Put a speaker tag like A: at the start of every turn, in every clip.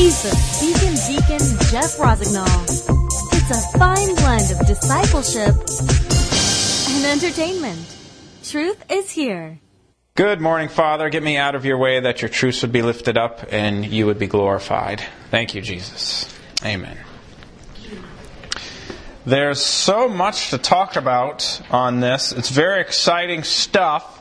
A: Ethan, Deacon Deacon Jeff Rosignol. It's a fine blend of discipleship and entertainment. Truth is here.
B: Good morning, Father. Get me out of your way that your truths would be lifted up and you would be glorified. Thank you, Jesus. Amen. There's so much to talk about on this. It's very exciting stuff.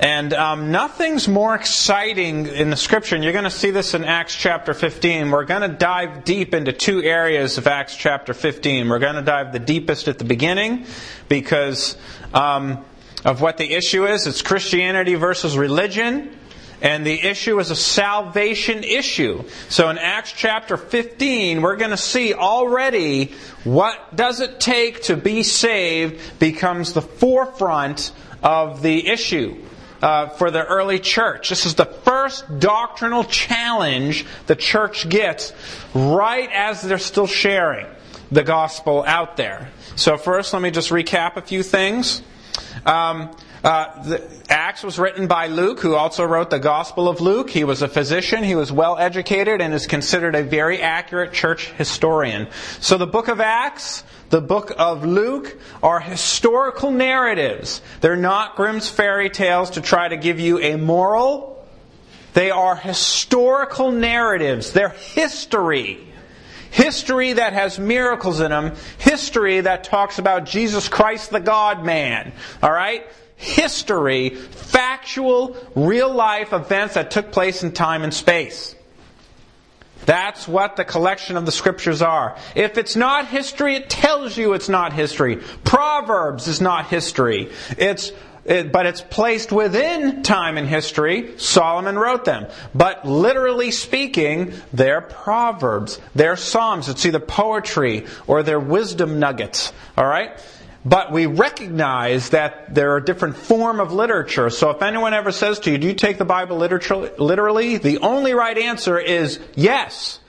B: And um, nothing's more exciting in the scripture, and you're going to see this in Acts chapter 15. We're going to dive deep into two areas of Acts chapter 15. We're going to dive the deepest at the beginning because um, of what the issue is. It's Christianity versus religion. And the issue is a salvation issue. So in Acts chapter 15, we're going to see already what does it take to be saved becomes the forefront of the issue. Uh, for the early church. This is the first doctrinal challenge the church gets right as they're still sharing the gospel out there. So, first, let me just recap a few things. Um, uh, Acts was written by Luke, who also wrote the Gospel of Luke. He was a physician, he was well educated, and is considered a very accurate church historian. So the book of Acts, the book of Luke, are historical narratives. They're not Grimm's fairy tales to try to give you a moral. They are historical narratives. They're history. History that has miracles in them. History that talks about Jesus Christ the God man. Alright? History, factual, real life events that took place in time and space. That's what the collection of the scriptures are. If it's not history, it tells you it's not history. Proverbs is not history. It's it, but it's placed within time and history. Solomon wrote them. But literally speaking, they're proverbs. They're psalms. It's either poetry or they're wisdom nuggets. Alright? But we recognize that there are different form of literature. So if anyone ever says to you, do you take the Bible literally? The only right answer is yes.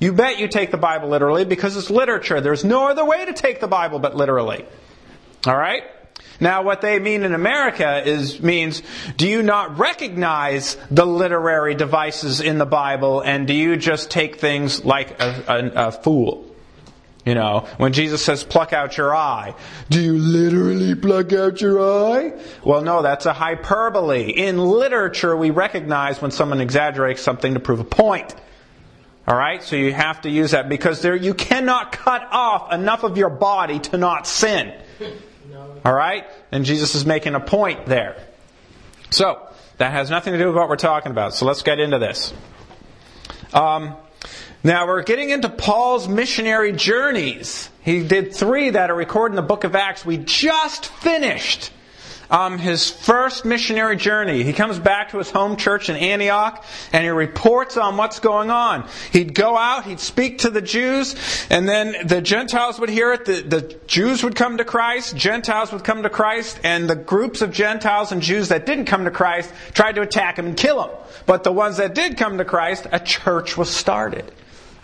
B: You bet you take the Bible literally because it's literature. There's no other way to take the Bible but literally. Alright? Now, what they mean in America is means, do you not recognize the literary devices in the Bible, and do you just take things like a, a, a fool? You know, when Jesus says, pluck out your eye, do you literally pluck out your eye? Well, no, that's a hyperbole. In literature, we recognize when someone exaggerates something to prove a point. Alright, so you have to use that because there, you cannot cut off enough of your body to not sin. All right? And Jesus is making a point there. So, that has nothing to do with what we're talking about. So let's get into this. Um, now we're getting into Paul's missionary journeys. He did three that are recorded in the book of Acts. We just finished um, his first missionary journey. He comes back to his home church in Antioch and he reports on what's going on. He'd go out, he'd speak to the Jews, and then the Gentiles would hear it. The, the Jews would come to Christ, Gentiles would come to Christ, and the groups of Gentiles and Jews that didn't come to Christ tried to attack him and kill him. But the ones that did come to Christ, a church was started.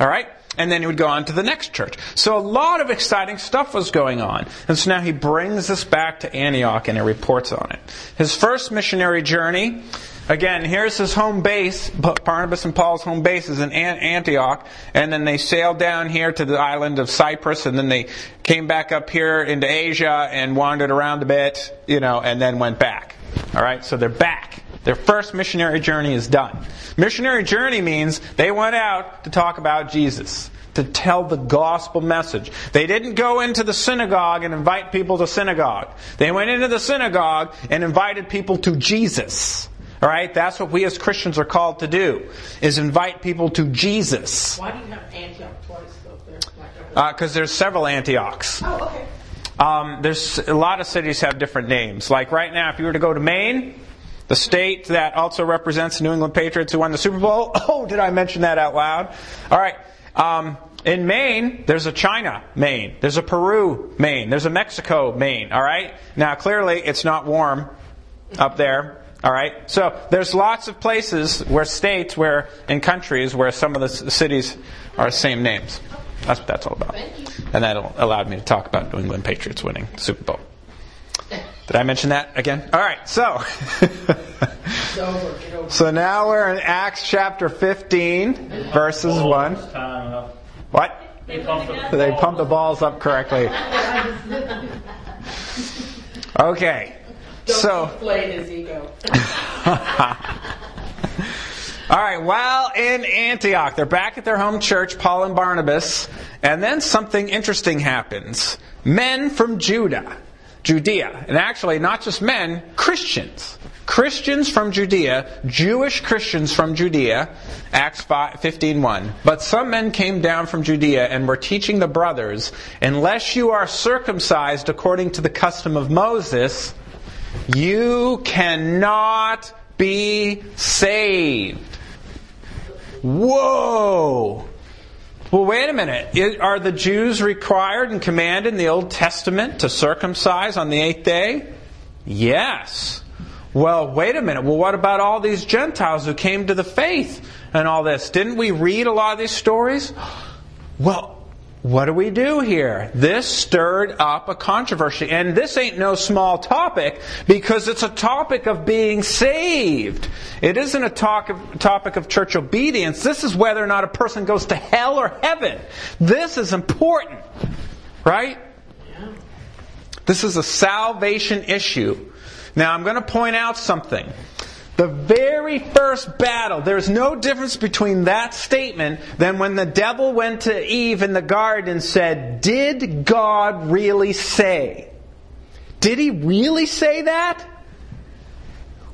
B: All right? and then he would go on to the next church. So a lot of exciting stuff was going on. And so now he brings this back to Antioch and he reports on it. His first missionary journey, again, here's his home base. Barnabas and Paul's home base is in Antioch. And then they sailed down here to the island of Cyprus and then they came back up here into Asia and wandered around a bit, you know, and then went back. Alright, so they're back. Their first missionary journey is done. Missionary journey means they went out to talk about Jesus, to tell the gospel message. They didn't go into the synagogue and invite people to synagogue. They went into the synagogue and invited people to Jesus. All right, that's what we as Christians are called to do: is invite people to Jesus.
C: Why do you have Antioch twice there?
B: Because uh, there's several Antiochs.
C: Oh, okay.
B: Um, there's a lot of cities have different names. Like right now, if you were to go to Maine, the state that also represents the New England Patriots who won the Super Bowl. Oh, did I mention that out loud? All right. Um, in Maine, there's a China, Maine. There's a Peru, Maine. There's a Mexico, Maine. All right. Now, clearly, it's not warm up there. All right. So there's lots of places where states, where in countries where some of the cities are the same names. That's what that's all about. And that allowed me to talk about New England Patriots winning the Super Bowl. Did I mention that again? All right, so
C: It's over. Get over.
B: So now we're in Acts chapter 15, verses 1. What?
D: They pumped the
B: They pump the balls up correctly. Okay.
C: Don't
B: So.
C: inflate his ego.
B: All right, while in Antioch, they're back at their home church, Paul and Barnabas, and then something interesting happens. Men from Judah, Judea, and actually not just men, Christians. Christians from Judea, Jewish Christians from Judea, Acts 15:1. But some men came down from Judea and were teaching the brothers, unless you are circumcised according to the custom of Moses, you cannot be saved. Whoa! Well, wait a minute. Are the Jews required and commanded in the Old Testament to circumcise on the eighth day? Yes. Well, wait a minute. Well, what about all these Gentiles who came to the faith and all this? Didn't we read a lot of these stories? Well, what do we do here? This stirred up a controversy. And this ain't no small topic because it's a topic of being saved. It isn't a talk of, topic of church obedience. This is whether or not a person goes to hell or heaven. This is important. Right? This is a salvation issue. Now, I'm going to point out something. The very first battle, there's no difference between that statement than when the devil went to Eve in the garden and said, Did God really say? Did he really say that?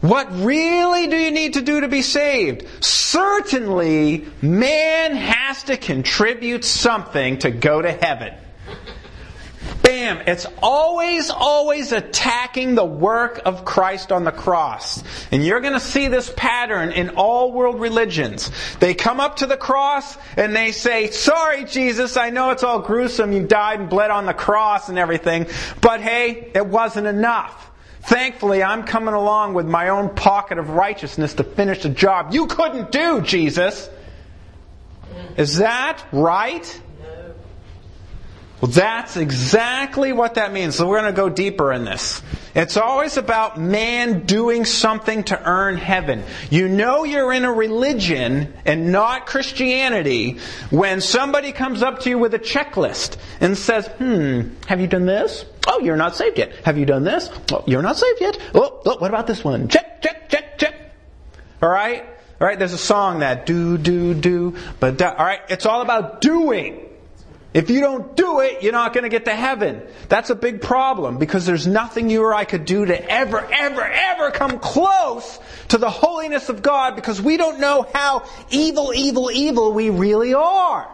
B: What really do you need to do to be saved? Certainly, man has to contribute something to go to heaven. It's always, always attacking the work of Christ on the cross. And you're going to see this pattern in all world religions. They come up to the cross and they say, Sorry, Jesus, I know it's all gruesome. You died and bled on the cross and everything. But hey, it wasn't enough. Thankfully, I'm coming along with my own pocket of righteousness to finish the job you couldn't do, Jesus. Is that right? Well, that's exactly what that means. So we're going to go deeper in this. It's always about man doing something to earn heaven. You know you're in a religion and not Christianity when somebody comes up to you with a checklist and says, hmm, have you done this? Oh, you're not saved yet. Have you done this? Oh, you're not saved yet. Oh, oh what about this one? Check, check, check, check. All right? All right, there's a song that do, do, do, but. All right, it's all about doing. If you don't do it, you're not going to get to heaven. That's a big problem because there's nothing you or I could do to ever, ever, ever come close to the holiness of God because we don't know how evil, evil, evil we really are.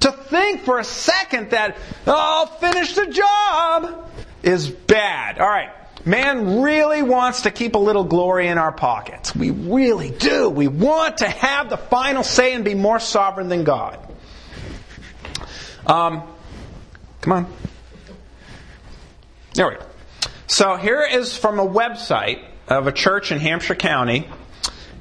B: To think for a second that, oh, I'll finish the job is bad. All right. Man really wants to keep a little glory in our pockets. We really do. We want to have the final say and be more sovereign than God. Um, come on. There we go. So here is from a website of a church in Hampshire County,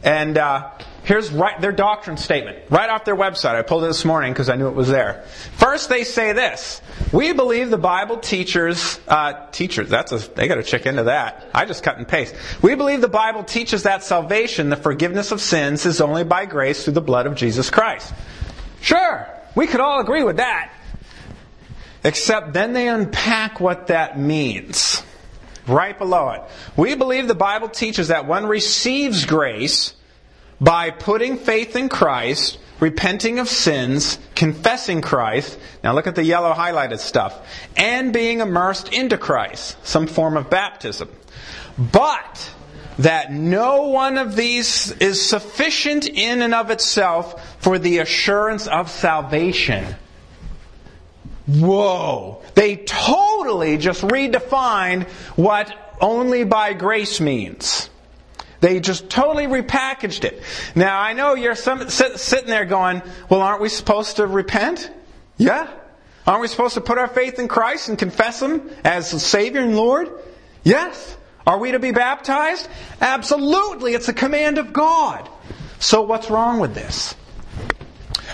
B: and uh, here's right their doctrine statement right off their website. I pulled it this morning because I knew it was there. First, they say this: We believe the Bible teachers uh, teachers. That's a they got to check into that. I just cut and paste. We believe the Bible teaches that salvation, the forgiveness of sins, is only by grace through the blood of Jesus Christ. Sure, we could all agree with that. Except then they unpack what that means. Right below it. We believe the Bible teaches that one receives grace by putting faith in Christ, repenting of sins, confessing Christ. Now look at the yellow highlighted stuff. And being immersed into Christ. Some form of baptism. But that no one of these is sufficient in and of itself for the assurance of salvation. Whoa. They totally just redefined what only by grace means. They just totally repackaged it. Now, I know you're some, sit, sitting there going, well, aren't we supposed to repent? Yeah. Aren't we supposed to put our faith in Christ and confess Him as Savior and Lord? Yes. Are we to be baptized? Absolutely. It's a command of God. So what's wrong with this?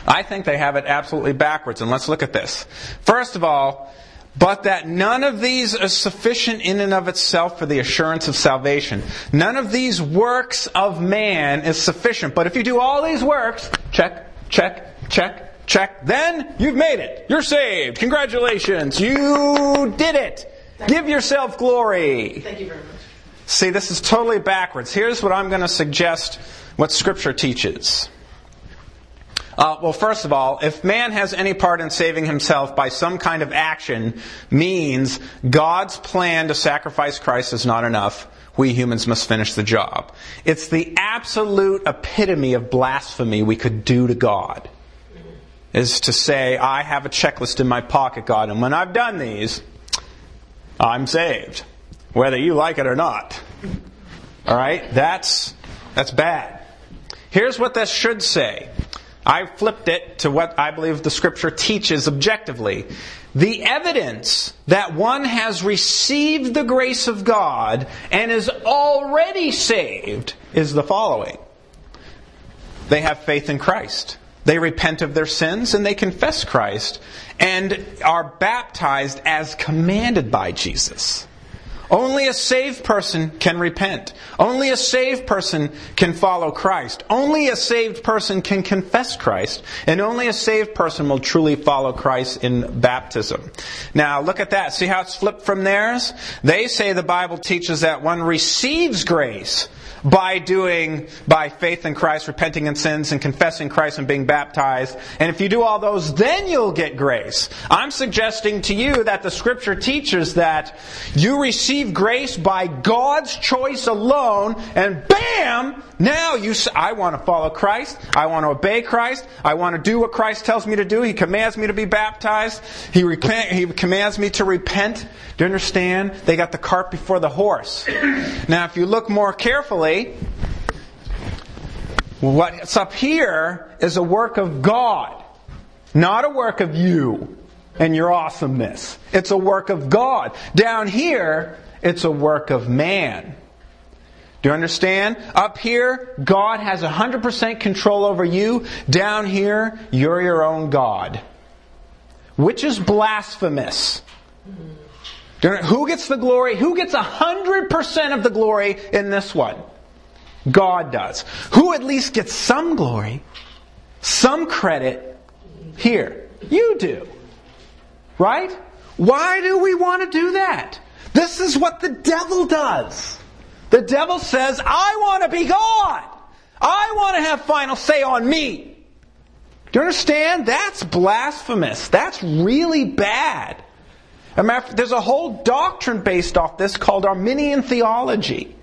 B: I think they have it absolutely backwards, and let's look at this. First of all, but that none of these is sufficient in and of itself for the assurance of salvation. None of these works of man is sufficient. But if you do all these works, check, check, check, check, then you've made it. You're saved. Congratulations. You did it. Give yourself glory.
C: Thank you very much.
B: See, this is totally backwards. Here's what I'm going to suggest what Scripture teaches. Uh, well, first of all, if man has any part in saving himself by some kind of action, means God's plan to sacrifice Christ is not enough. We humans must finish the job. It's the absolute epitome of blasphemy we could do to God. Is to say, I have a checklist in my pocket, God, and when I've done these, I'm saved. Whether you like it or not. Alright? That's, that's bad. Here's what this should say. I flipped it to what I believe the scripture teaches objectively. The evidence that one has received the grace of God and is already saved is the following. They have faith in Christ. They repent of their sins and they confess Christ and are baptized as commanded by Jesus. Only a saved person can repent. Only a saved person can follow Christ. Only a saved person can confess Christ. And only a saved person will truly follow Christ in baptism. Now, look at that. See how it's flipped from theirs? They say the Bible teaches that one receives grace by doing, by faith in Christ, repenting in sins and confessing Christ and being baptized. And if you do all those, then you'll get grace. I'm suggesting to you that the scripture teaches that you receive grace by God's choice alone and bam, now you I want to follow Christ. I want to obey Christ. I want to do what Christ tells me to do. He commands me to be baptized. He, he commands me to repent. Do you understand? They got the cart before the horse. Now, if you look more carefully, what's up here is a work of God, not a work of you and your awesomeness. It's a work of God. Down here, it's a work of man. You understand? Up here, God has 100% control over you. Down here, you're your own God. Which is blasphemous. Who gets the glory? Who gets 100% of the glory in this one? God does. Who at least gets some glory, some credit here? You do. Right? Why do we want to do that? This is what the devil does. The devil says, I want to be God. I want to have final say on me. Do you understand? That's blasphemous. That's really bad. There's a whole doctrine based off this called Arminian theology.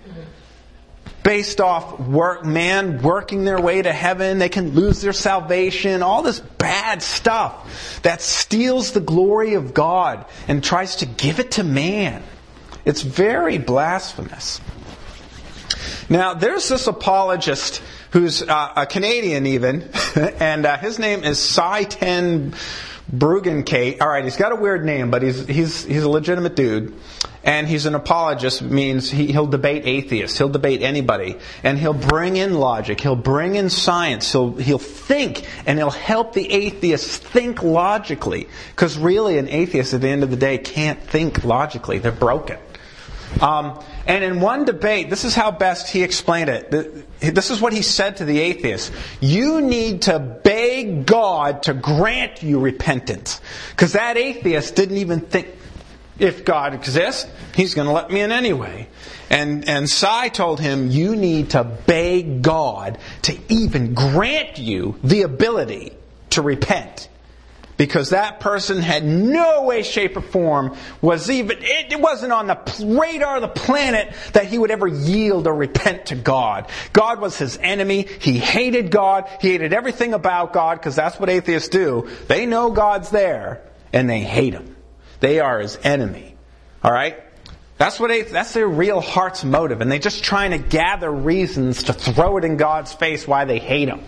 B: Based off work, man working their way to heaven, they can lose their salvation, all this bad stuff that steals the glory of God and tries to give it to man. It's very blasphemous. Now, there's this apologist who's uh, a Canadian even, and uh, his name is Sye Ten. All right, he's got a weird name, but he's he's he's a legitimate dude, and he's an apologist. Means he, he'll debate atheists. He'll debate anybody, and he'll bring in logic. He'll bring in science. He'll he'll think, and he'll help the atheists think logically. Because really, an atheist at the end of the day can't think logically. They're broken. Um, and in one debate, this is how best he explained it. This is what he said to the atheist. You need to beg God to grant you repentance. Because that atheist didn't even think, if God exists, he's going to let me in anyway. And, and Sye told him, you need to beg God to even grant you the ability to repent because that person had no way, shape, or form was even, it wasn't on the radar of the planet that he would ever yield or repent to God. God was his enemy. He hated God. He hated everything about God because that's what atheists do. They know God's there and they hate him. They are his enemy. Alright? That's what that's their real heart's motive, and they're just trying to gather reasons to throw it in God's face why they hate him.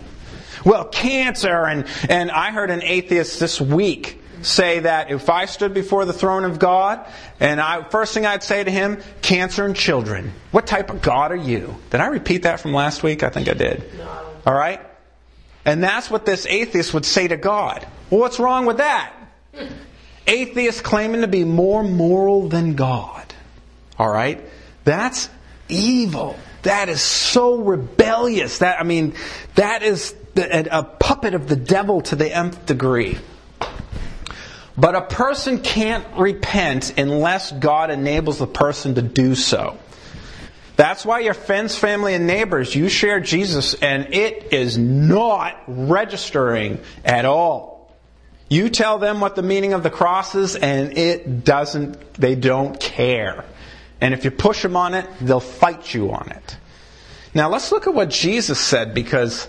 B: Well, cancer, and, and I heard an atheist this week say that if I stood before the throne of God, and I, first thing I'd say to him, cancer and children. What type of God are you? Did I repeat that from last week? I think I did. All right? And that's what this atheist would say to God. Well, what's wrong with that? atheists claiming to be more moral than God. All right? That's evil. That is so rebellious. That I mean, that is a puppet of the devil to the nth degree. But a person can't repent unless God enables the person to do so. That's why your friends, family, and neighbors, you share Jesus and it is not registering at all. You tell them what the meaning of the cross is and it doesn't, they don't care. And if you push them on it, they'll fight you on it. Now let's look at what Jesus said because,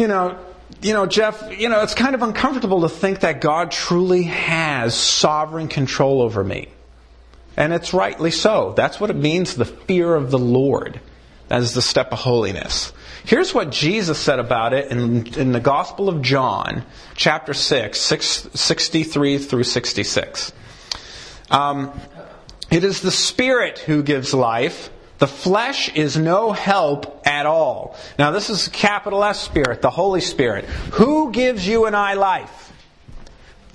B: you know, you know, Jeff, you know, it's kind of uncomfortable to think that God truly has sovereign control over me. And it's rightly so. That's what it means, the fear of the Lord. That is the step of holiness. Here's what Jesus said about it in, in the Gospel of John, chapter 6, 6 63 through 66. Um, it is the Spirit who gives life. The flesh is no help at all. Now, this is capital S Spirit, the Holy Spirit. Who gives you and I life?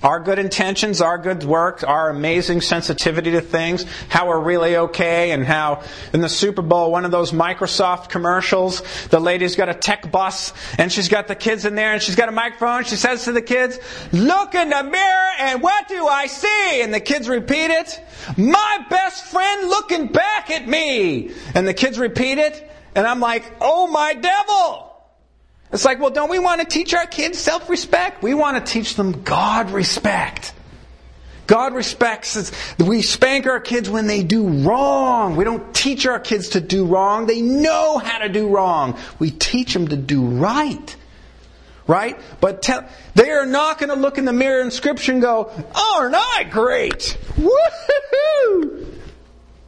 B: Our good intentions, our good work, our amazing sensitivity to things, how we're really okay, and how in the Super Bowl, one of those Microsoft commercials, the lady's got a tech bus, and she's got the kids in there, and she's got a microphone. She says to the kids, Look in the mirror, and what do I see? And the kids repeat it, My best friend looking back at me. And the kids repeat it, and I'm like, Oh my devil! It's like, well, don't we want to teach our kids self respect? We want to teach them God respect. God respects us. We spank our kids when they do wrong. We don't teach our kids to do wrong. They know how to do wrong. We teach them to do right. Right? But tell, they are not going to look in the mirror in Scripture and go, aren't I great? Woohoo!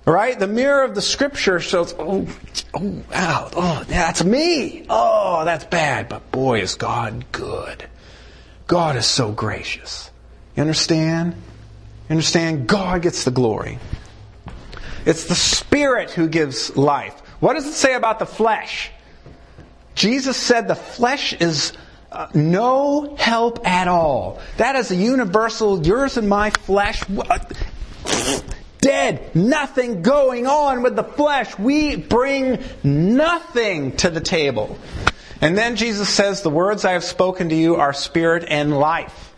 B: Right? The mirror of the scripture shows, oh, oh, wow, oh, that's me. Oh, that's bad. But boy, is God good. God is so gracious. You understand? You understand? God gets the glory. It's the Spirit who gives life. What does it say about the flesh? Jesus said the flesh is uh, no help at all. That is a universal, yours and my flesh dead, nothing going on with the flesh. We bring nothing to the table. And then Jesus says, The words I have spoken to you are spirit and life.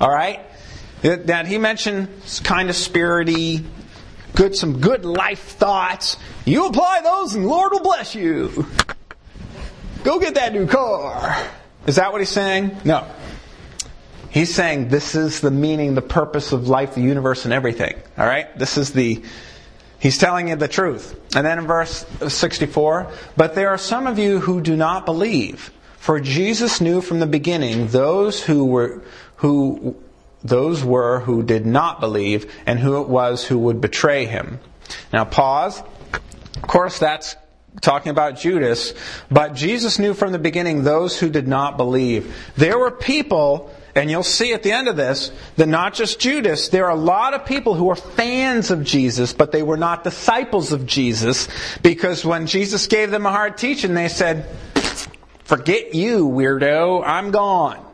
B: All right? That he mentioned kind of spirity, good, some good life thoughts. You apply those and Lord will bless you. Go get that new car. Is that what he's saying? No. He's saying this is the meaning, the purpose of life, the universe, and everything. All right? This is the. He's telling you the truth. And then in verse 64, but there are some of you who do not believe. For Jesus knew from the beginning those who were who those were who did not believe and who it was who would betray him. Now pause. Of course that's talking about Judas, but Jesus knew from the beginning those who did not believe. There were people and you'll see at the end of this that not just Judas, there are a lot of people who are fans of Jesus, but they were not disciples of Jesus because when Jesus gave them a hard teaching, they said, Forget you, weirdo, I'm gone.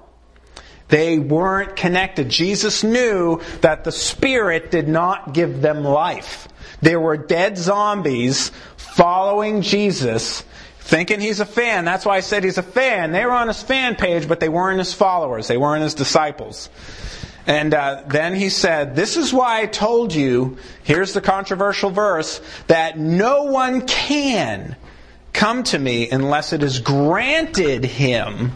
B: They weren't connected. Jesus knew that the Spirit did not give them life. There were dead zombies following Jesus thinking he's a fan. That's why I said he's a fan. They were on his fan page, but they weren't his followers. They weren't his disciples. And uh, then he said, This is why I told you, here's the controversial verse, that no one can come to me unless it is granted him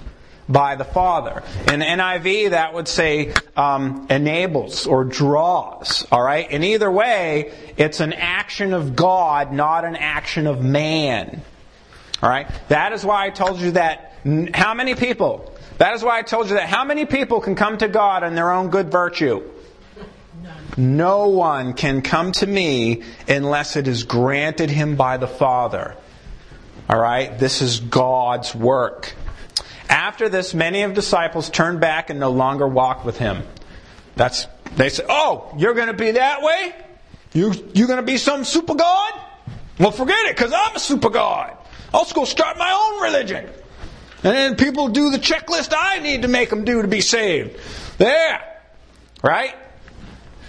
B: by the Father. In NIV, that would say um, enables or draws. All right? In either way, it's an action of God, not an action of man. All right? That is why I told you that how many people? That is why I told you that how many people can come to God in their own good virtue? None. No one can come to me unless it is granted him by the Father. All right? This is God's work. After this, many of disciples turned back and no longer walked with him. That's they said, "Oh, you're going to be that way? You you're going to be some super god? Well, forget it, because I'm a super god." I'll go start my own religion. And then people do the checklist I need to make them do to be saved. There. Right?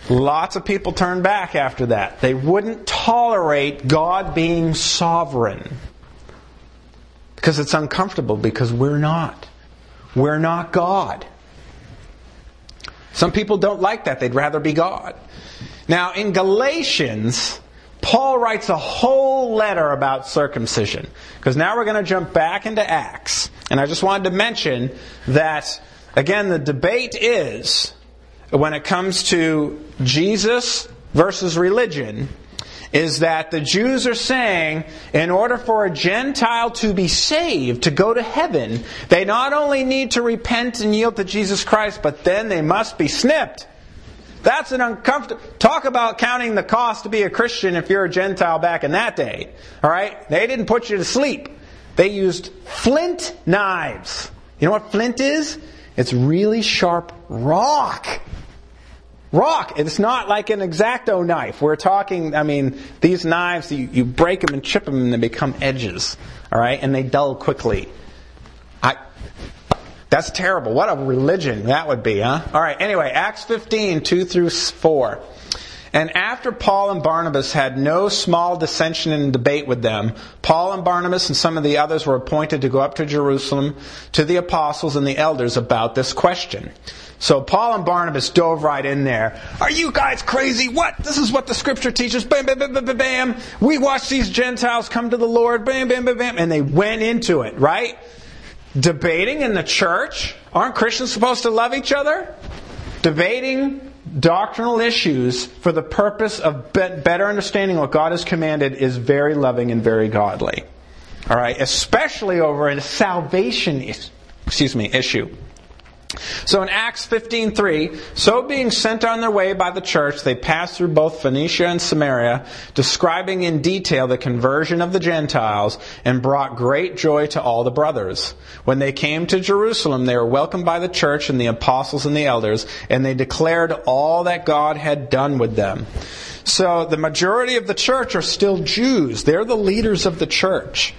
B: Lots of people turn back after that. They wouldn't tolerate God being sovereign. Because it's uncomfortable, because we're not. We're not God. Some people don't like that. They'd rather be God. Now, in Galatians, Paul writes a whole letter about circumcision. Because now we're going to jump back into Acts. And I just wanted to mention that, again, the debate is when it comes to Jesus versus religion, is that the Jews are saying in order for a Gentile to be saved, to go to heaven, they not only need to repent and yield to Jesus Christ, but then they must be snipped. That's an uncomfortable. Talk about counting the cost to be a Christian if you're a Gentile back in that day. All right? They didn't put you to sleep. They used flint knives. You know what flint is? It's really sharp rock rock. It's not like an X-Acto knife. We're talking, I mean, these knives, you, you break them and chip them and they become edges. All right? And they dull quickly. I, that's terrible. What a religion that would be, huh? All right, anyway, Acts 15, 2 through 4. And after Paul and Barnabas had no small dissension and debate with them, Paul and Barnabas and some of the others were appointed to go up to Jerusalem to the apostles and the elders about this question. So Paul and Barnabas dove right in there. Are you guys crazy? What? This is what the scripture teaches. Bam, bam, bam, bam, bam. Bam. We watch these Gentiles come to the Lord. Bam, bam, bam, bam. And they went into it, right? Debating in the church. Aren't Christians supposed to love each other? Debating doctrinal issues for the purpose of better understanding what God has commanded is very loving and very godly. All right, especially over a salvation, issue excuse me, issue. So in Acts 15:3, so being sent on their way by the church, they passed through both Phoenicia and Samaria, describing in detail the conversion of the Gentiles, and brought great joy to all the brothers. When they came to Jerusalem, they were welcomed by the church and the apostles and the elders, and they declared all that God had done with them. So the majority of the church are still Jews. They're the leaders of the church.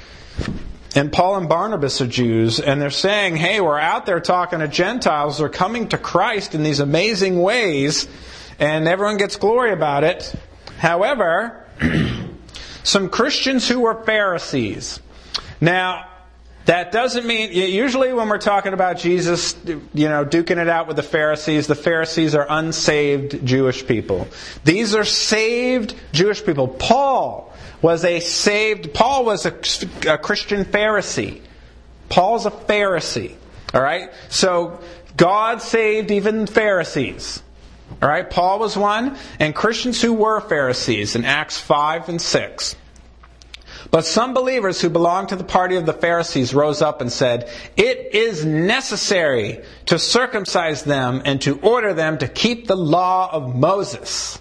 B: And Paul and Barnabas are Jews, and they're saying, hey, we're out there talking to Gentiles. They're coming to Christ in these amazing ways, and everyone gets glory about it. However, some Christians who were Pharisees. Now, that doesn't mean, usually when we're talking about Jesus, you know, duking it out with the Pharisees, the Pharisees are unsaved Jewish people. These are saved Jewish people. Paul was a saved, Paul was a, a Christian Pharisee. Paul's a Pharisee. All right? So God saved even Pharisees. All right? Paul was one, and Christians who were Pharisees in Acts 5 and 6. But some believers who belonged to the party of the Pharisees rose up and said, It is necessary to circumcise them and to order them to keep the law of Moses.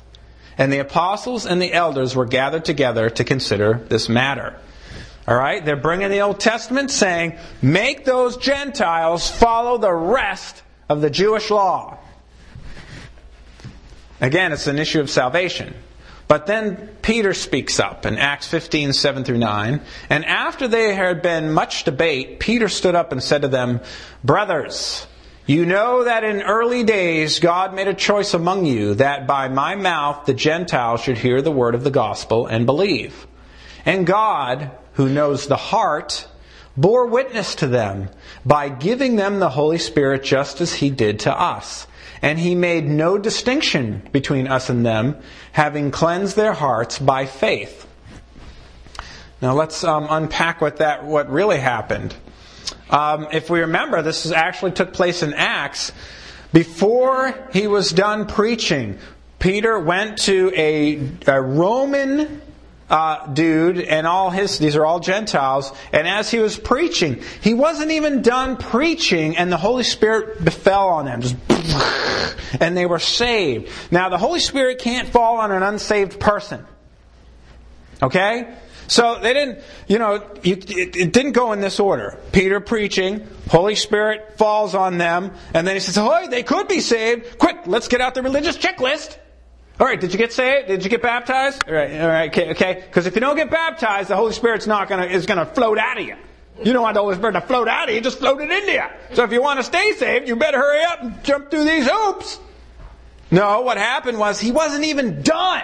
B: And the apostles and the elders were gathered together to consider this matter. All right? They're bringing the Old Testament saying, make those Gentiles follow the rest of the Jewish law. Again, it's an issue of salvation. But then Peter speaks up in Acts 15, 7 through 9. And after there had been much debate, Peter stood up and said to them, Brothers, you know that in early days God made a choice among you that by my mouth the Gentiles should hear the word of the gospel and believe. And God, who knows the heart, bore witness to them by giving them the Holy Spirit just as he did to us. And he made no distinction between us and them, having cleansed their hearts by faith. Now let's um, unpack what that what really happened. Um, if we remember, this actually took place in Acts. Before he was done preaching, Peter went to a, a Roman uh, dude and all his, these are all Gentiles, and as he was preaching, he wasn't even done preaching, and the Holy Spirit befell on them. Just, and they were saved. Now, the Holy Spirit can't fall on an unsaved person. Okay? So they didn't, you know, it, it, didn't go in this order. Peter preaching, Holy Spirit falls on them, and then he says, "Oh, they could be saved. Quick, let's get out the religious checklist." All right, did you get saved? Did you get baptized? All right, all right, okay, okay. Because if you don't get baptized, the Holy Spirit's not gonna is gonna float out of you. You don't want the Holy Spirit to float out of you; just float it into you. So if you want to stay saved, you better hurry up and jump through these hoops. No, what happened was he wasn't even done.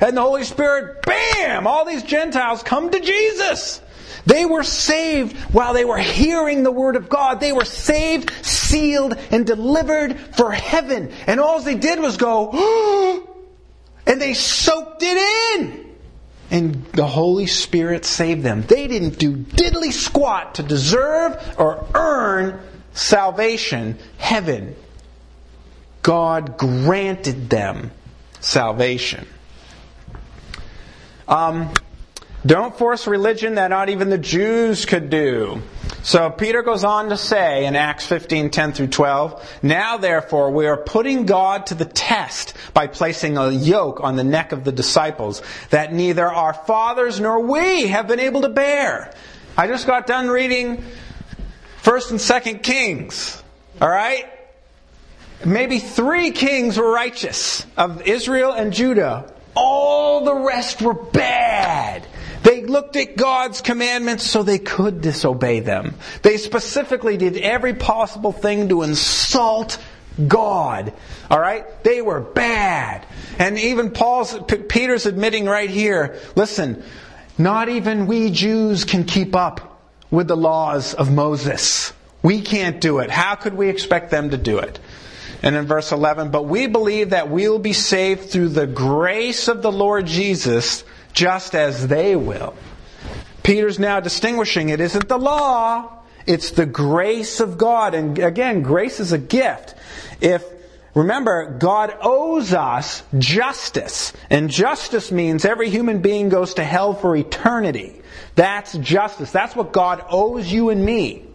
B: And the Holy Spirit, bam, all these Gentiles come to Jesus. They were saved while they were hearing the Word of God. They were saved, sealed, and delivered for heaven. And all they did was go, and they soaked it in. And the Holy Spirit saved them. They didn't do diddly squat to deserve or earn salvation, heaven. God granted them salvation. Um, don't force religion that not even the Jews could do. So Peter goes on to say in Acts 15, 10 through 12, Now therefore we are putting God to the test by placing a yoke on the neck of the disciples that neither our fathers nor we have been able to bear. I just got done reading 1st and 2nd Kings. Alright? Maybe three kings were righteous of Israel and Judah. All the rest were bad. They looked at God's commandments so they could disobey them. They specifically did every possible thing to insult God. All right? They were bad. And even Paul's, Peter's admitting right here, listen, not even we Jews can keep up with the laws of Moses. We can't do it. How could we expect them to do it? And in verse 11, but we believe that we'll be saved through the grace of the Lord Jesus just as they will. Peter's now distinguishing it isn't the law, it's the grace of God. And again, grace is a gift. If Remember, God owes us justice. And justice means every human being goes to hell for eternity. That's justice. That's what God owes you and me.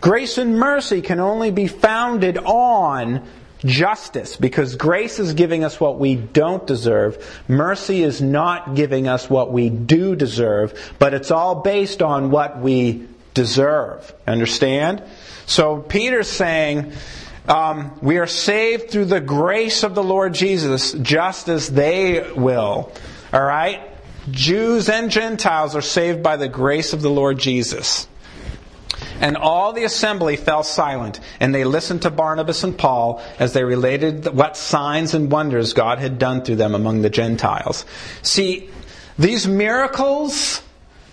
B: Grace and mercy can only be founded on justice because grace is giving us what we don't deserve. Mercy is not giving us what we do deserve, but it's all based on what we deserve. Understand? So Peter's saying, um, we are saved through the grace of the Lord Jesus, just as they will. All right? Jews and Gentiles are saved by the grace of the Lord Jesus. And all the assembly fell silent, and they listened to Barnabas and Paul as they related what signs and wonders God had done through them among the Gentiles. See, these miracles,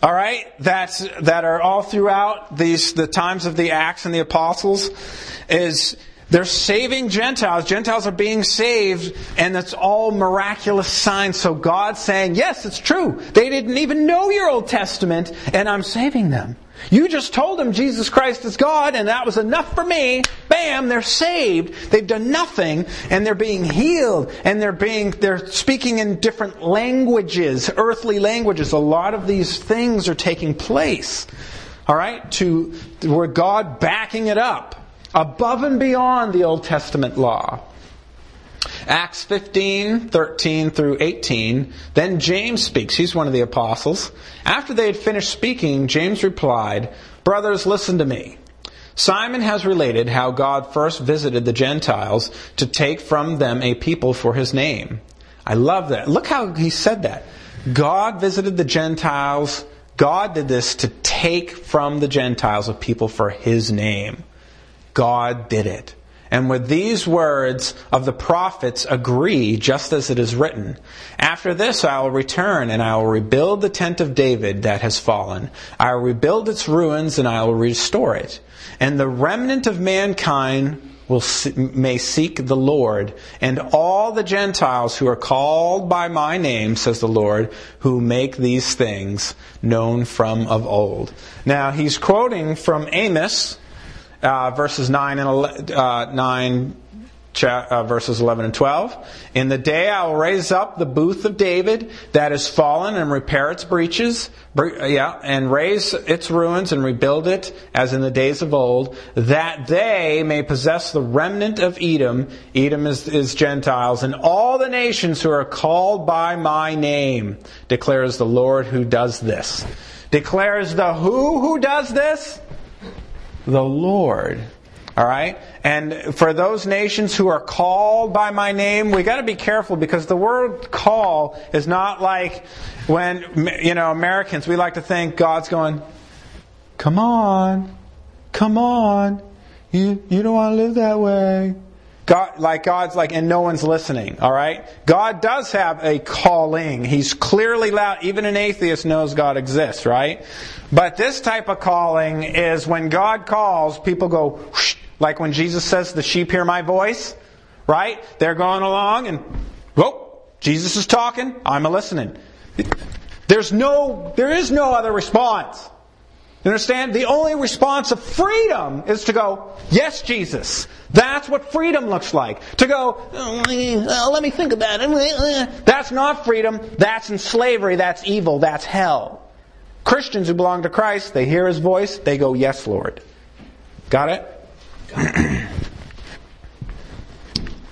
B: all right, that's, that are all throughout these, the times of the Acts and the Apostles, is they're saving Gentiles. Gentiles are being saved, and it's all miraculous signs. So God's saying, yes, it's true. They didn't even know your Old Testament, and I'm saving them. You just told them Jesus Christ is God and that was enough for me. Bam, they're saved. They've done nothing and they're being healed and they're being, they're speaking in different languages, earthly languages. A lot of these things are taking place. Alright? To, where God backing it up above and beyond the Old Testament law. Acts 15, 13 through 18. Then James speaks. He's one of the apostles. After they had finished speaking, James replied, Brothers, listen to me. Simon has related how God first visited the Gentiles to take from them a people for his name. I love that. Look how he said that. God visited the Gentiles. God did this to take from the Gentiles a people for his name. God did it. And with these words of the prophets agree, just as it is written After this I will return, and I will rebuild the tent of David that has fallen. I will rebuild its ruins, and I will restore it. And the remnant of mankind will may seek the Lord, and all the Gentiles who are called by my name, says the Lord, who make these things known from of old. Now he's quoting from Amos uh, verses 9 and 11, uh, 9 uh, verses 11 and 12. In the day I will raise up the booth of David that is fallen and repair its breaches, bre- yeah, and raise its ruins and rebuild it as in the days of old, that they may possess the remnant of Edom. Edom is, is Gentiles and all the nations who are called by my name, declares the Lord who does this. Declares the who who does this? The Lord. All right? And for those nations who are called by my name, we got to be careful because the word call is not like when, you know, Americans, we like to think God's going, come on, come on, you, you don't want to live that way. God, like God's like, and no one's listening, alright? God does have a calling. He's clearly loud. Even an atheist knows God exists, right? But this type of calling is when God calls, people go, whoosh, like when Jesus says, the sheep hear my voice, right? They're going along and, whoa, Jesus is talking, I'm a listening. There's no, there is no other response. You understand? The only response of freedom is to go, yes, Jesus. That's what freedom looks like. To go, let me think about it. That's not freedom. That's in slavery. That's evil. That's hell. Christians who belong to Christ, they hear his voice, they go, yes, Lord. Got it?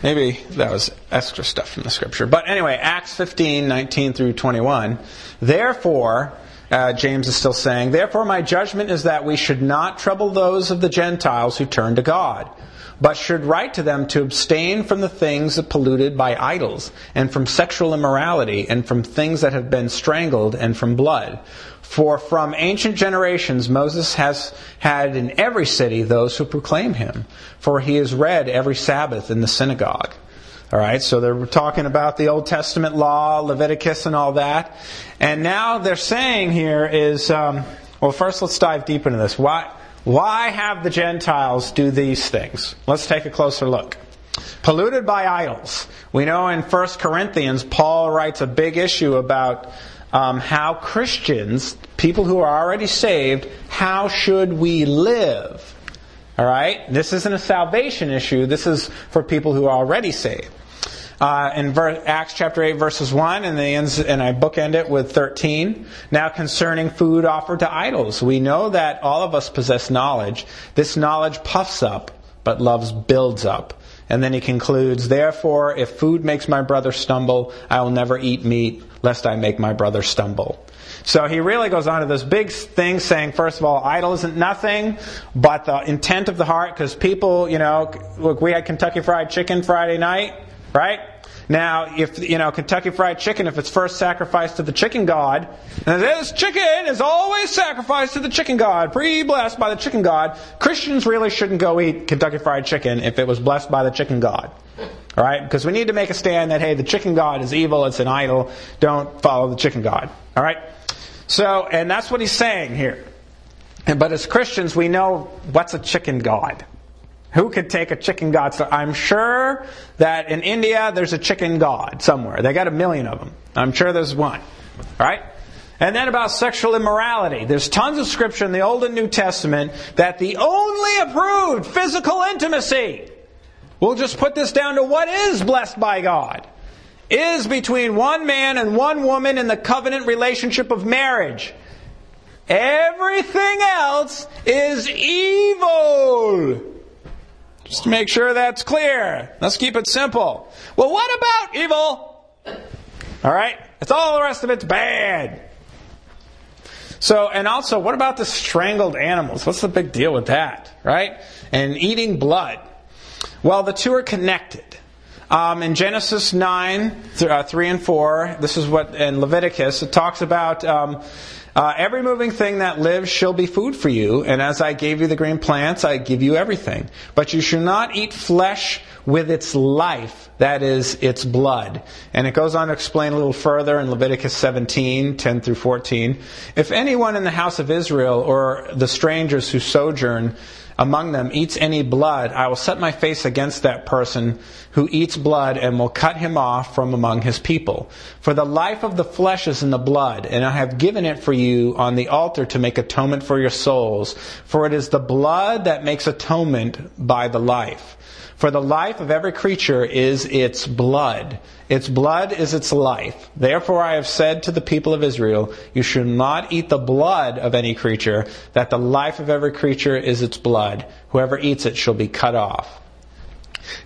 B: Maybe that was extra stuff from the scripture. But anyway, Acts 15, 19 through 21. Therefore, uh, James is still saying, Therefore, my judgment is that we should not trouble those of the Gentiles who turn to God, but should write to them to abstain from the things polluted by idols, and from sexual immorality, and from things that have been strangled, and from blood. For from ancient generations Moses has had in every city those who proclaim him, for he is read every Sabbath in the synagogue. All right, so they're talking about the Old Testament law, Leviticus, and all that. And now they're saying here is, um, well, first let's dive deep into this. Why, why have the Gentiles do these things? Let's take a closer look. Polluted by idols. We know in 1 Corinthians, Paul writes a big issue about um, how Christians, people who are already saved, how should we live? All right? This isn't a salvation issue. This is for people who are already saved. Uh, in ver- Acts chapter 8, verses 1, and, ends, and I bookend it with 13. Now, concerning food offered to idols, we know that all of us possess knowledge. This knowledge puffs up, but love builds up. And then he concludes, Therefore, if food makes my brother stumble, I will never eat meat, lest I make my brother stumble. So he really goes on to this big thing saying, first of all, idol isn't nothing but the intent of the heart, because people, you know, look, we had Kentucky Fried Chicken Friday night, right? Now, if, you know, Kentucky Fried Chicken, if it's first sacrificed to the chicken god, and this chicken is always sacrificed to the chicken god, pre-blessed by the chicken god, Christians really shouldn't go eat Kentucky Fried Chicken if it was blessed by the chicken god. Alright? Because we need to make a stand that, hey, the chicken god is evil, it's an idol, don't follow the chicken god. Alright? So, and that's what he's saying here. But as Christians, we know what's a chicken god. Who could take a chicken god? So I'm sure that in India there's a chicken god somewhere. They got a million of them. I'm sure there's one. Right? And then about sexual immorality. There's tons of scripture in the Old and New Testament that the only approved physical intimacy, we'll just put this down to what is blessed by God is between one man and one woman in the covenant relationship of marriage. Everything else is evil. Just to make sure that's clear. Let's keep it simple. Well, what about evil? All right? It's all the rest of it's bad. So, and also, what about the strangled animals? What's the big deal with that? Right? And eating blood. Well, the two are connected. Um, in Genesis 9, th- uh, 3 and 4, this is what in Leviticus, it talks about um, uh, every moving thing that lives shall be food for you, and as I gave you the green plants, I give you everything. But you shall not eat flesh with its life, that is, its blood. And it goes on to explain a little further in Leviticus 17, 10 through 14. If anyone in the house of Israel or the strangers who sojourn among them eats any blood, I will set my face against that person who eats blood and will cut him off from among his people. For the life of the flesh is in the blood, and I have given it for you on the altar to make atonement for your souls. For it is the blood that makes atonement by the life. For the life of every creature is its blood. Its blood is its life. Therefore I have said to the people of Israel, you should not eat the blood of any creature, that the life of every creature is its blood. Whoever eats it shall be cut off.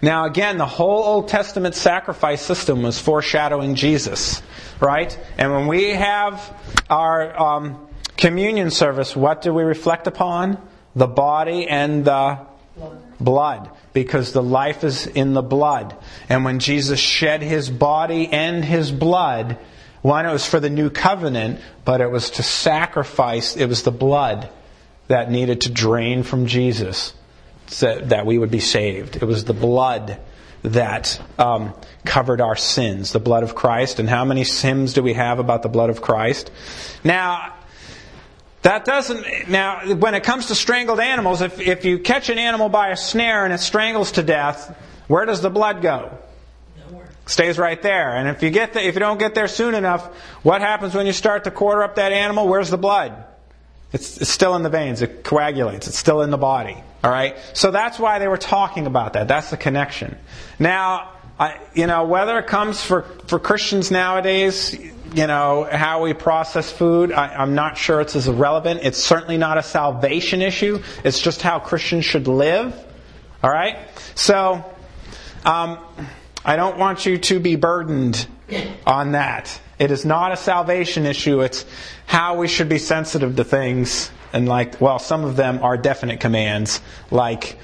B: Now again, the whole Old Testament sacrifice system was foreshadowing Jesus, right? And when we have our um, communion service, what do we reflect upon? The body and the blood because the life is in the blood. And when Jesus shed his body and his blood, one, it was for the new covenant, but it was to sacrifice, it was the blood that needed to drain from Jesus so that we would be saved. It was the blood that um, covered our sins, the blood of Christ. And how many hymns do we have about the blood of Christ? Now, that doesn't, now, when it comes to strangled animals, if, if you catch an animal by a snare and it strangles to death, where does the blood go? Nowhere. Stays right there. And if you get the, if you don't get there soon enough, what happens when you start to quarter up that animal? Where's the blood? It's, it's still in the veins. It coagulates. It's still in the body. All right. So that's why they were talking about that. That's the connection. Now, I, you know, whether it comes for, for Christians nowadays, you know, how we process food, I, am not sure it's as relevant. It's certainly not a salvation issue. It's just how Christians should live. All right? So, um, I don't want you to be burdened on that. It is not a salvation issue. It's how we should be sensitive to things. And like, well, some of them are definite commands, like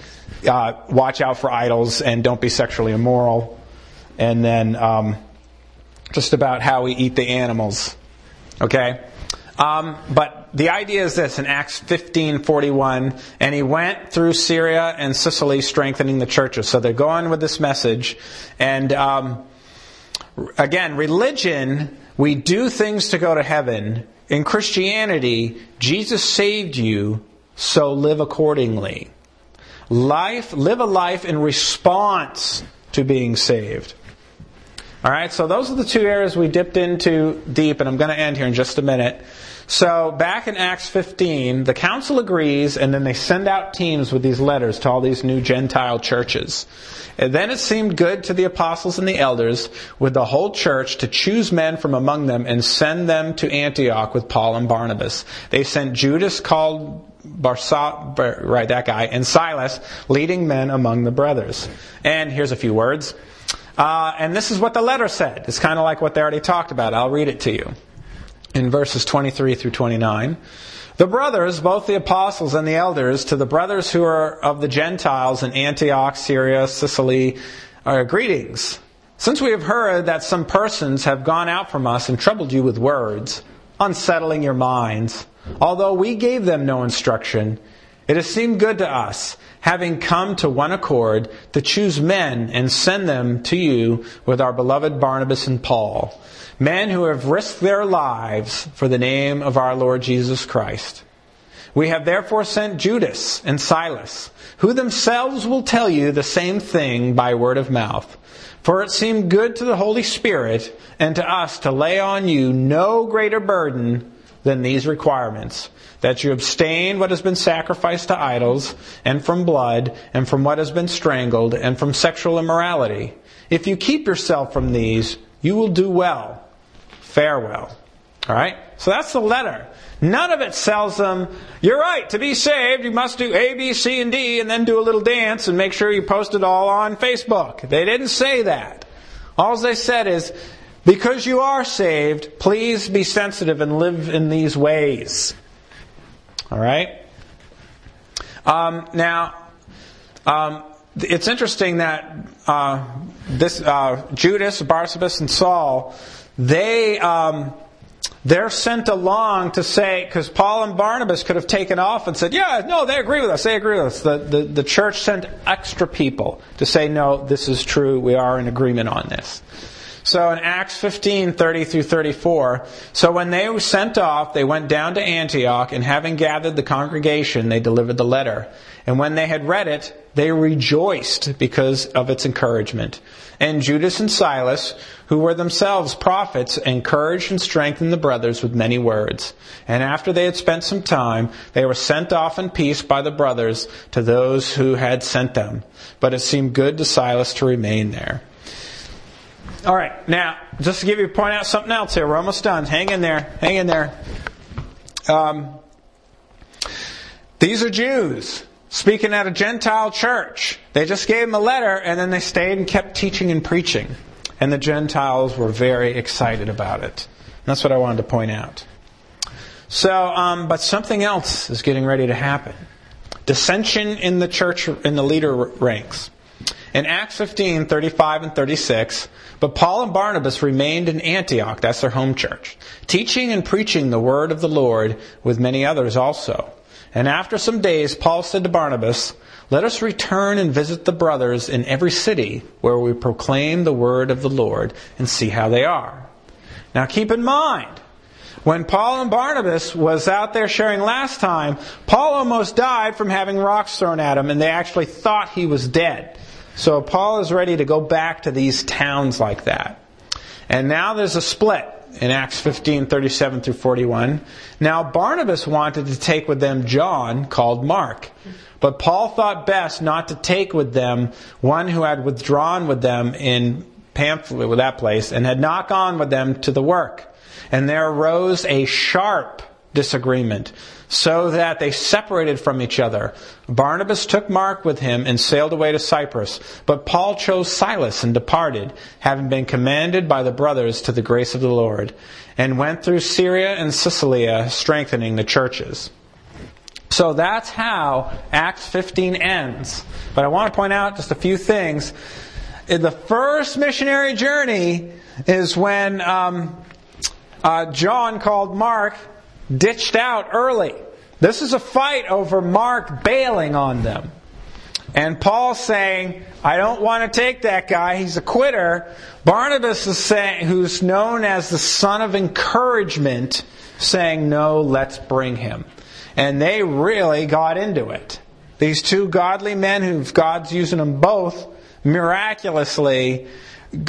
B: uh, watch out for idols and don't be sexually immoral. And then um, just about how we eat the animals. Okay? Um, but the idea is this in Acts 15:41, and he went through Syria and Cilicia, strengthening the churches. So they're going with this message, and um, again, religion, we do things to go to heaven. In Christianity, Jesus saved you, so live accordingly. Life, live a life in response to being saved. All right, so those are the two areas we dipped into deep, and I'm going to end here in just a minute. So back in Acts 15, the council agrees, and then they send out teams with these letters to all these new Gentile churches. And then it seemed good to the apostles and the elders with the whole church to choose men from among them and send them to Antioch with Paul and Barnabas. They sent Judas called Barsa, right, that guy, and Silas, leading men among the brothers. And here's a few words. Uh, and this is what the letter said. It's kind of like what they already talked about. I'll read it to you in verses 23 through 29. The brothers, both the apostles and the elders, to the brothers who are of the Gentiles in Antioch, Syria, Cilicia, are greetings. Since we have heard that some persons have gone out from us and troubled you with words, unsettling your minds, although we gave them no instruction, it has seemed good to us, having come to one accord, to choose men and send them to you with our beloved Barnabas and Paul men who have risked their lives for the name of our Lord Jesus Christ. We have therefore sent Judas and Silas, who themselves will tell you the same thing by word of mouth. For it seemed good to the Holy Spirit and to us to lay on you no greater burden than these requirements that you abstain what has been sacrificed to idols, and from blood, and from what has been strangled, and from sexual immorality. If you keep yourself from these, you will do well farewell. All right? So that's the letter. None of it sells them, you're right, to be saved, you must do A, B, C, and D, and then do a little dance and make sure you post it all on Facebook. They didn't say that. All they said is, because you are saved, please be sensitive and live in these ways. All right? Um, now, um, it's interesting that uh, this uh, Judas, Barsabbas, and Saul they um, they're sent along to say because Paul and Barnabas could have taken off and said, "Yeah, no, they agree with us. They agree with us." The, the the church sent extra people to say, "No, this is true. We are in agreement on this." So in Acts 15, 30 through 34, so when they were sent off, they went down to Antioch, and having gathered the congregation, they delivered the letter. And when they had read it, they rejoiced because of its encouragement. And Judas and Silas, who were themselves prophets, encouraged and strengthened the brothers with many words. And after they had spent some time, they were sent off in peace by the brothers to those who had sent them. But it seemed good to Silas to remain there. All right, now, just to give you point out something else here. We're almost done. Hang in there. Hang in there. Um, these are Jews speaking at a Gentile church. They just gave him a letter and then they stayed and kept teaching and preaching. And the Gentiles were very excited about it. And that's what I wanted to point out. So, um, but something else is getting ready to happen. Dissension in the church, in the leader ranks. In Acts 15, 35 and 36, but Paul and Barnabas remained in Antioch, that's their home church, teaching and preaching the word of the Lord with many others also. And after some days, Paul said to Barnabas, Let us return and visit the brothers in every city where we proclaim the word of the Lord and see how they are. Now keep in mind, when Paul and Barnabas was out there sharing last time, Paul almost died from having rocks thrown at him and they actually thought he was dead. So Paul is ready to go back to these towns like that. And now there's a split in Acts 15, 37 through 41. Now Barnabas wanted to take with them John, called Mark. But Paul thought best not to take with them one who had withdrawn with them in Pamphylia, with that place, and had not gone with them to the work. And there arose a sharp disagreement so that they separated from each other. Barnabas took Mark with him and sailed away to Cyprus, but Paul chose Silas and departed, having been commanded by the brothers to the grace of the Lord, and went through Syria and Cilicia, strengthening the churches. So that's how Acts 15 ends. But I want to point out just a few things. In the first missionary journey is when um, uh, John called Mark ditched out early. This is a fight over Mark bailing on them. And Paul saying, I don't want to take that guy. He's a quitter. Barnabas is saying, who's known as the son of encouragement, saying, no, let's bring him. And they really got into it. These two godly men who God's using them both miraculously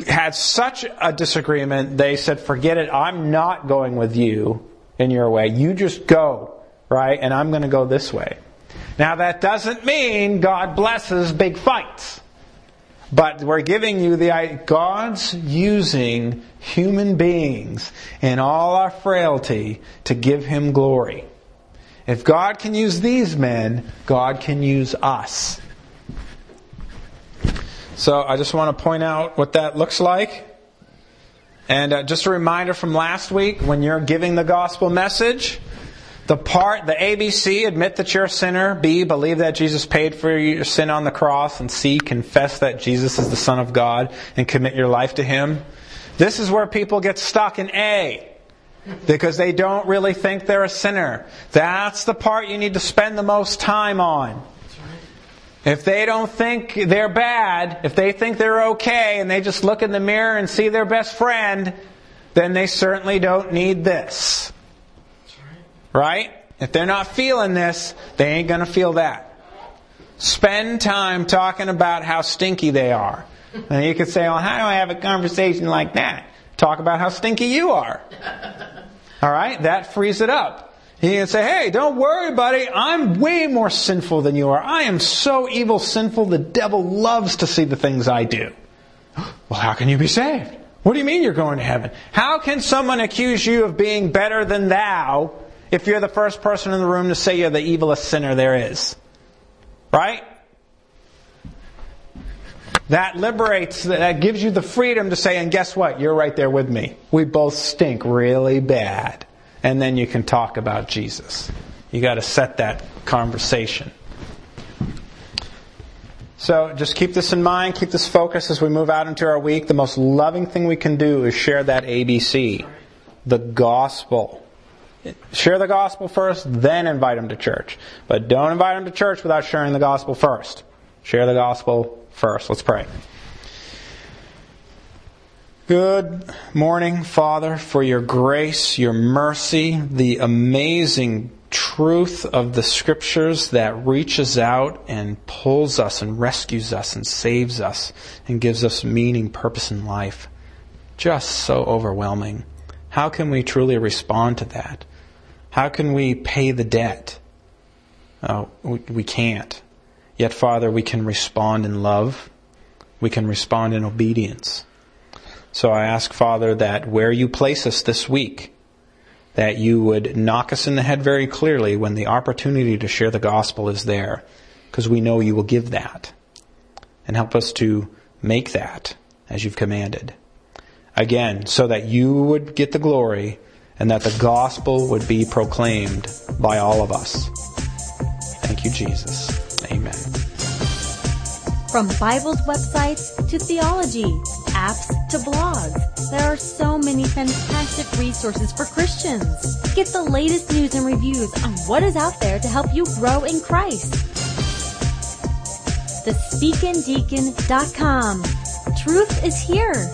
B: had such a disagreement, they said, forget it, I'm not going with you in your way. You just go, right? And I'm going to go this way. Now that doesn't mean God blesses big fights. But we're giving you the God's using human beings in all our frailty to give Him glory. If God can use these men, God can use us. So I just want to point out what that looks like. And uh, just a reminder from last week when you're giving the gospel message, the part, the ABC, admit that you're a sinner. B, believe that Jesus paid for your sin on the cross. And C, confess that Jesus is the Son of God and commit your life to Him. This is where people get stuck in A because they don't really think they're a sinner. That's the part you need to spend the most time on. If they don't think they're bad, if they think they're okay and they just look in the mirror and see their best friend, then they certainly don't need this. Right? If they're not feeling this, they ain't going to feel that. Spend time talking about how stinky they are. And you could say, well, how do I have a conversation like that? Talk about how stinky you are. All right? That frees it up. He can say, hey, don't worry, buddy. I'm way more sinful than you are. I am so evil, sinful, the devil loves to see the things I do. Well, how can you be saved? What do you mean you're going to heaven? How can someone accuse you of being better than thou if you're the first person in the room to say you're the evilest sinner there is? Right? That liberates, that gives you the freedom to say, and guess what? You're right there with me. We both stink really bad and then you can talk about Jesus. You got to set that conversation. So just keep this in mind, keep this focus as we move out into our week. The most loving thing we can do is share that ABC, the gospel. Share the gospel first, then invite them to church. But don't invite them to church without sharing the gospel first. Share the gospel first. Let's pray. Good morning, Father, for your grace, your mercy, the amazing truth of the scriptures that reaches out and pulls us and rescues us and saves us and gives us meaning, purpose in life. Just so overwhelming. How can we truly respond to that? How can we pay the debt? Oh, we can't. Yet, Father, we can respond in love. We can respond in obedience. So I ask, Father, that where you place us this week, that you would knock us in the head very clearly when the opportunity to share the gospel is there, because we know you will give that. And help us to make that as you've commanded. Again, so that you would get the glory and that the gospel would be proclaimed by all of us. Thank you, Jesus. Amen.
A: From Bible's websites to theology apps to blogs. There are so many fantastic resources for Christians. Get the latest news and reviews on what is out there to help you grow in Christ. TheSpeakingDeacon.com. Truth is here.